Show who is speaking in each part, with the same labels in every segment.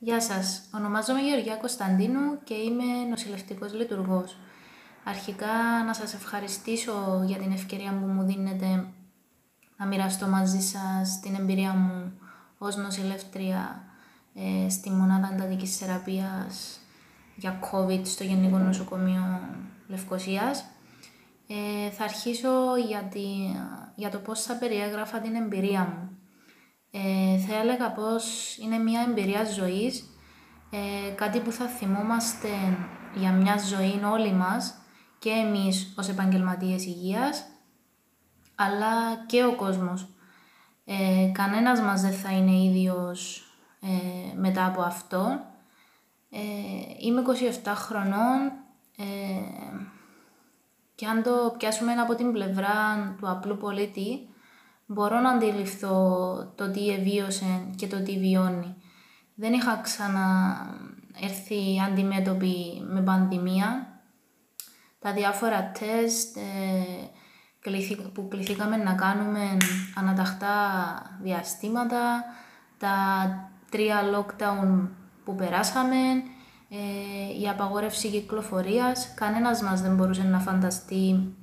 Speaker 1: Γεια σας, ονομάζομαι Γεωργία Κωνσταντίνου και είμαι νοσηλευτικός λειτουργός. Αρχικά να σας ευχαριστήσω για την ευκαιρία που μου δίνετε να μοιραστώ μαζί σας την εμπειρία μου ως νοσηλεύτρια ε, στη μονάδα εντατικής θεραπείας για COVID στο Γενικό Νοσοκομείο Λευκοσίας. Ε, θα αρχίσω για, για το πώς θα περιέγραφα την εμπειρία μου. Ε, θα έλεγα πως είναι μια εμπειρία ζωής, ε, κάτι που θα θυμόμαστε για μια ζωή όλοι μας και εμείς ως επαγγελματίες υγείας, αλλά και ο κόσμος. Ε, κανένας μας δεν θα είναι ίδιος ε, μετά από αυτό. Ε, είμαι 27 χρονών και αν το πιάσουμε από την πλευρά του απλού πολίτη, μπορώ να αντιληφθώ το τι εβίωσε και το τι βιώνει. Δεν είχα ξανά έρθει αντιμέτωπη με πανδημία. Τα διάφορα τεστ ε, που κληθήκαμε να κάνουμε αναταχτά διαστήματα, τα τρία lockdown που περάσαμε, ε, η απαγόρευση κυκλοφορίας. Κανένας μας δεν μπορούσε να φανταστεί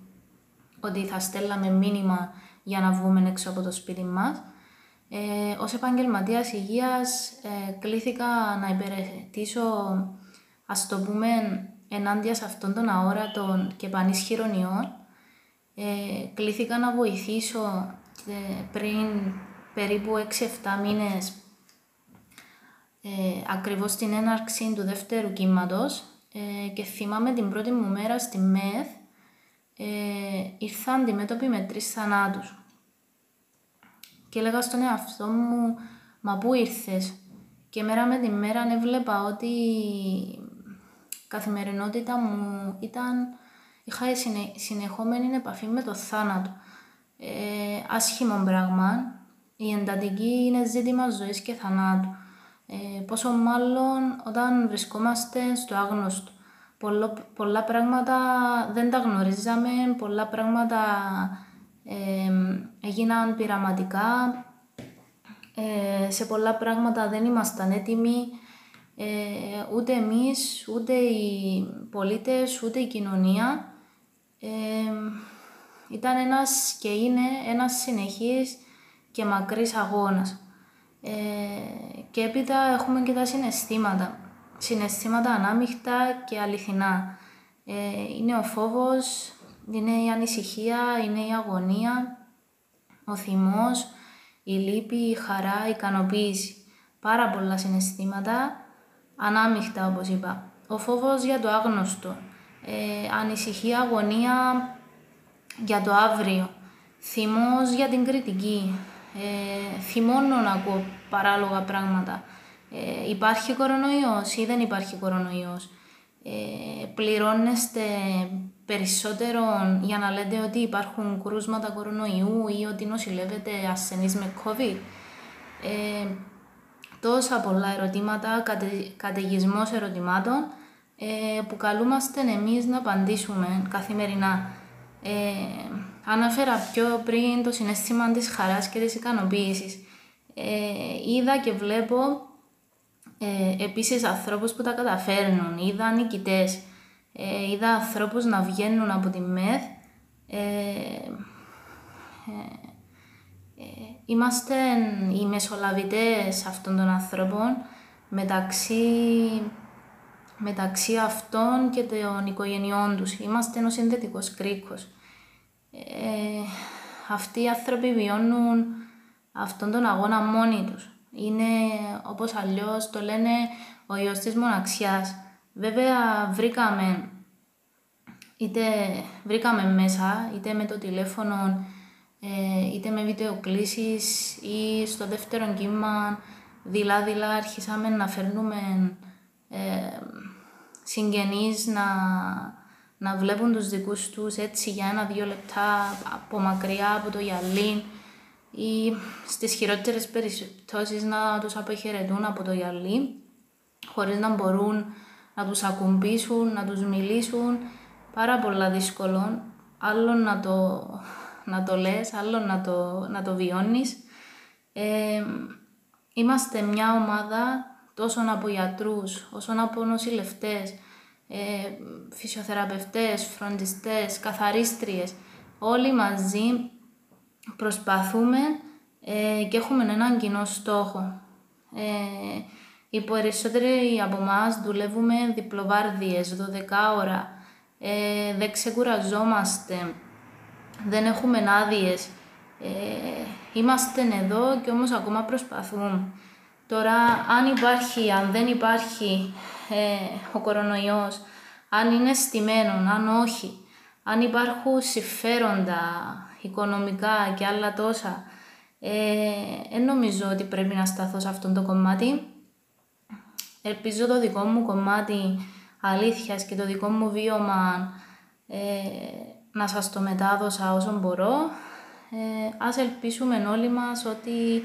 Speaker 1: ότι θα στέλναμε μήνυμα για να βγούμε έξω από το σπίτι μας. Ε, ως επαγγελματίας υγείας ε, κλήθηκα να υπηρετήσω, ας το πούμε, ενάντια σε αυτόν τον αόρατο και πανίσχυρον ιό. Ε, κλήθηκα να βοηθήσω πριν περίπου 6-7 μήνες ε, ακριβώς την έναρξη του δεύτερου κύματος ε, και θυμάμαι την πρώτη μου μέρα στη ΜΕΘ ε, ήρθα αντιμέτωπη με τρεις θανάτους. Και έλεγα στον εαυτό μου, μα πού ήρθες; Και μέρα με τη μέρα έβλεπα ότι η καθημερινότητα μου ήταν... Είχα συνε, συνεχόμενη επαφή με το θάνατο. Ε, άσχημο πράγμα. Η εντατική είναι ζήτημα ζωής και θανάτου. Ε, πόσο μάλλον όταν βρισκόμαστε στο άγνωστο πολλά πράγματα δεν τα γνωρίζαμε, πολλά πράγματα έγιναν πειραματικά, ε, σε πολλά πράγματα δεν ήμασταν έτοιμοι, ε, ούτε εμείς, ούτε οι πολίτες, ούτε η κοινωνία. ήταν ένας και είναι ένας συνεχής και μακρύς αγώνας. Ε, και έπειτα έχουμε και τα συναισθήματα συναισθήματα ανάμειχτα και αληθινά. Ε, είναι ο φόβος, είναι η ανησυχία, είναι η αγωνία, ο θυμός, η λύπη, η χαρά, η ικανοποίηση. Πάρα πολλά συναισθήματα, ανάμειχτα όπως είπα. Ο φόβος για το άγνωστο, ε, ανησυχία, αγωνία για το αύριο, θυμός για την κριτική, ε, θυμώνω να ακούω παράλογα πράγματα, ε, υπάρχει κορονοϊός ή δεν υπάρχει κορονοϊός; Ε, πληρώνεστε περισσότερο για να λέτε ότι υπάρχουν κρούσματα κορονοϊού ή ότι νοσηλεύετε ασθενείς με COVID; Ε, τόσα πολλά ερωτήματα, κατε, καταιγισμός ερωτημάτων ε, που καλούμαστε εμείς να απαντήσουμε καθημερινά. Ε, αναφέρα πιο πριν το συνέστημα της χαράς και της ικανοποίησης. Ε, είδα και βλέπω ε, επίσης ανθρώπους που τα καταφέρνουν, είδα νικητές, ε, είδα ανθρώπους να βγαίνουν από τη ΜΕΘ. Ε, ε, ε, είμαστε οι μεσολαβητές αυτών των ανθρώπων μεταξύ, μεταξύ αυτών και των οικογενειών τους. Είμαστε ένας συνδετικός κρίκος. αυτοί οι άνθρωποι βιώνουν αυτόν τον αγώνα μόνοι τους είναι όπως αλλιώς το λένε ο ιός της μοναξιάς. Βέβαια βρήκαμε, είτε βρήκαμε μέσα, είτε με το τηλέφωνο, ε, είτε με βιντεοκλήσεις ή στο δεύτερο κύμα δειλά-δειλά αρχίσαμε να φέρνουμε ε, συγγενείς να, να βλέπουν τους δικούς τους έτσι για ένα-δύο λεπτά από μακριά από το γυαλί ή στις χειρότερες περιπτώσεις να τους αποχαιρετούν από το γυαλί χωρίς να μπορούν να τους ακουμπήσουν, να τους μιλήσουν. Πάρα πολλά δύσκολο. Άλλο να το, να το λες, άλλο να το, να το βιώνεις. Ε, είμαστε μια ομάδα τόσο από γιατρούς, όσο από νοσηλευτές, ε, φυσιοθεραπευτές, φροντιστές, καθαρίστριες, όλοι μαζί προσπαθούμε ε, και έχουμε έναν κοινό στόχο. Ε, οι περισσότεροι από εμάς δουλεύουμε διπλοβάρδιες, 12 ώρα, ε, δεν ξεκουραζόμαστε, δεν έχουμε άδειες. Ε, είμαστε εδώ και όμως ακόμα προσπαθούμε. Τώρα, αν υπάρχει, αν δεν υπάρχει ε, ο κορονοϊός, αν είναι στημένο, αν όχι, αν υπάρχουν συμφέροντα οικονομικά και άλλα τόσα, ε, νομίζω ότι πρέπει να σταθώ σε αυτό το κομμάτι. Ελπίζω το δικό μου κομμάτι αλήθειας και το δικό μου βίωμα ε, να σας το μετάδωσα όσο μπορώ. Ε, ας ελπίσουμε όλοι μας ότι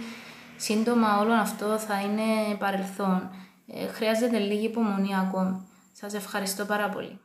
Speaker 1: σύντομα όλο αυτό θα είναι παρελθόν. Ε, χρειάζεται λίγη υπομονή ακόμη. Σας ευχαριστώ πάρα πολύ.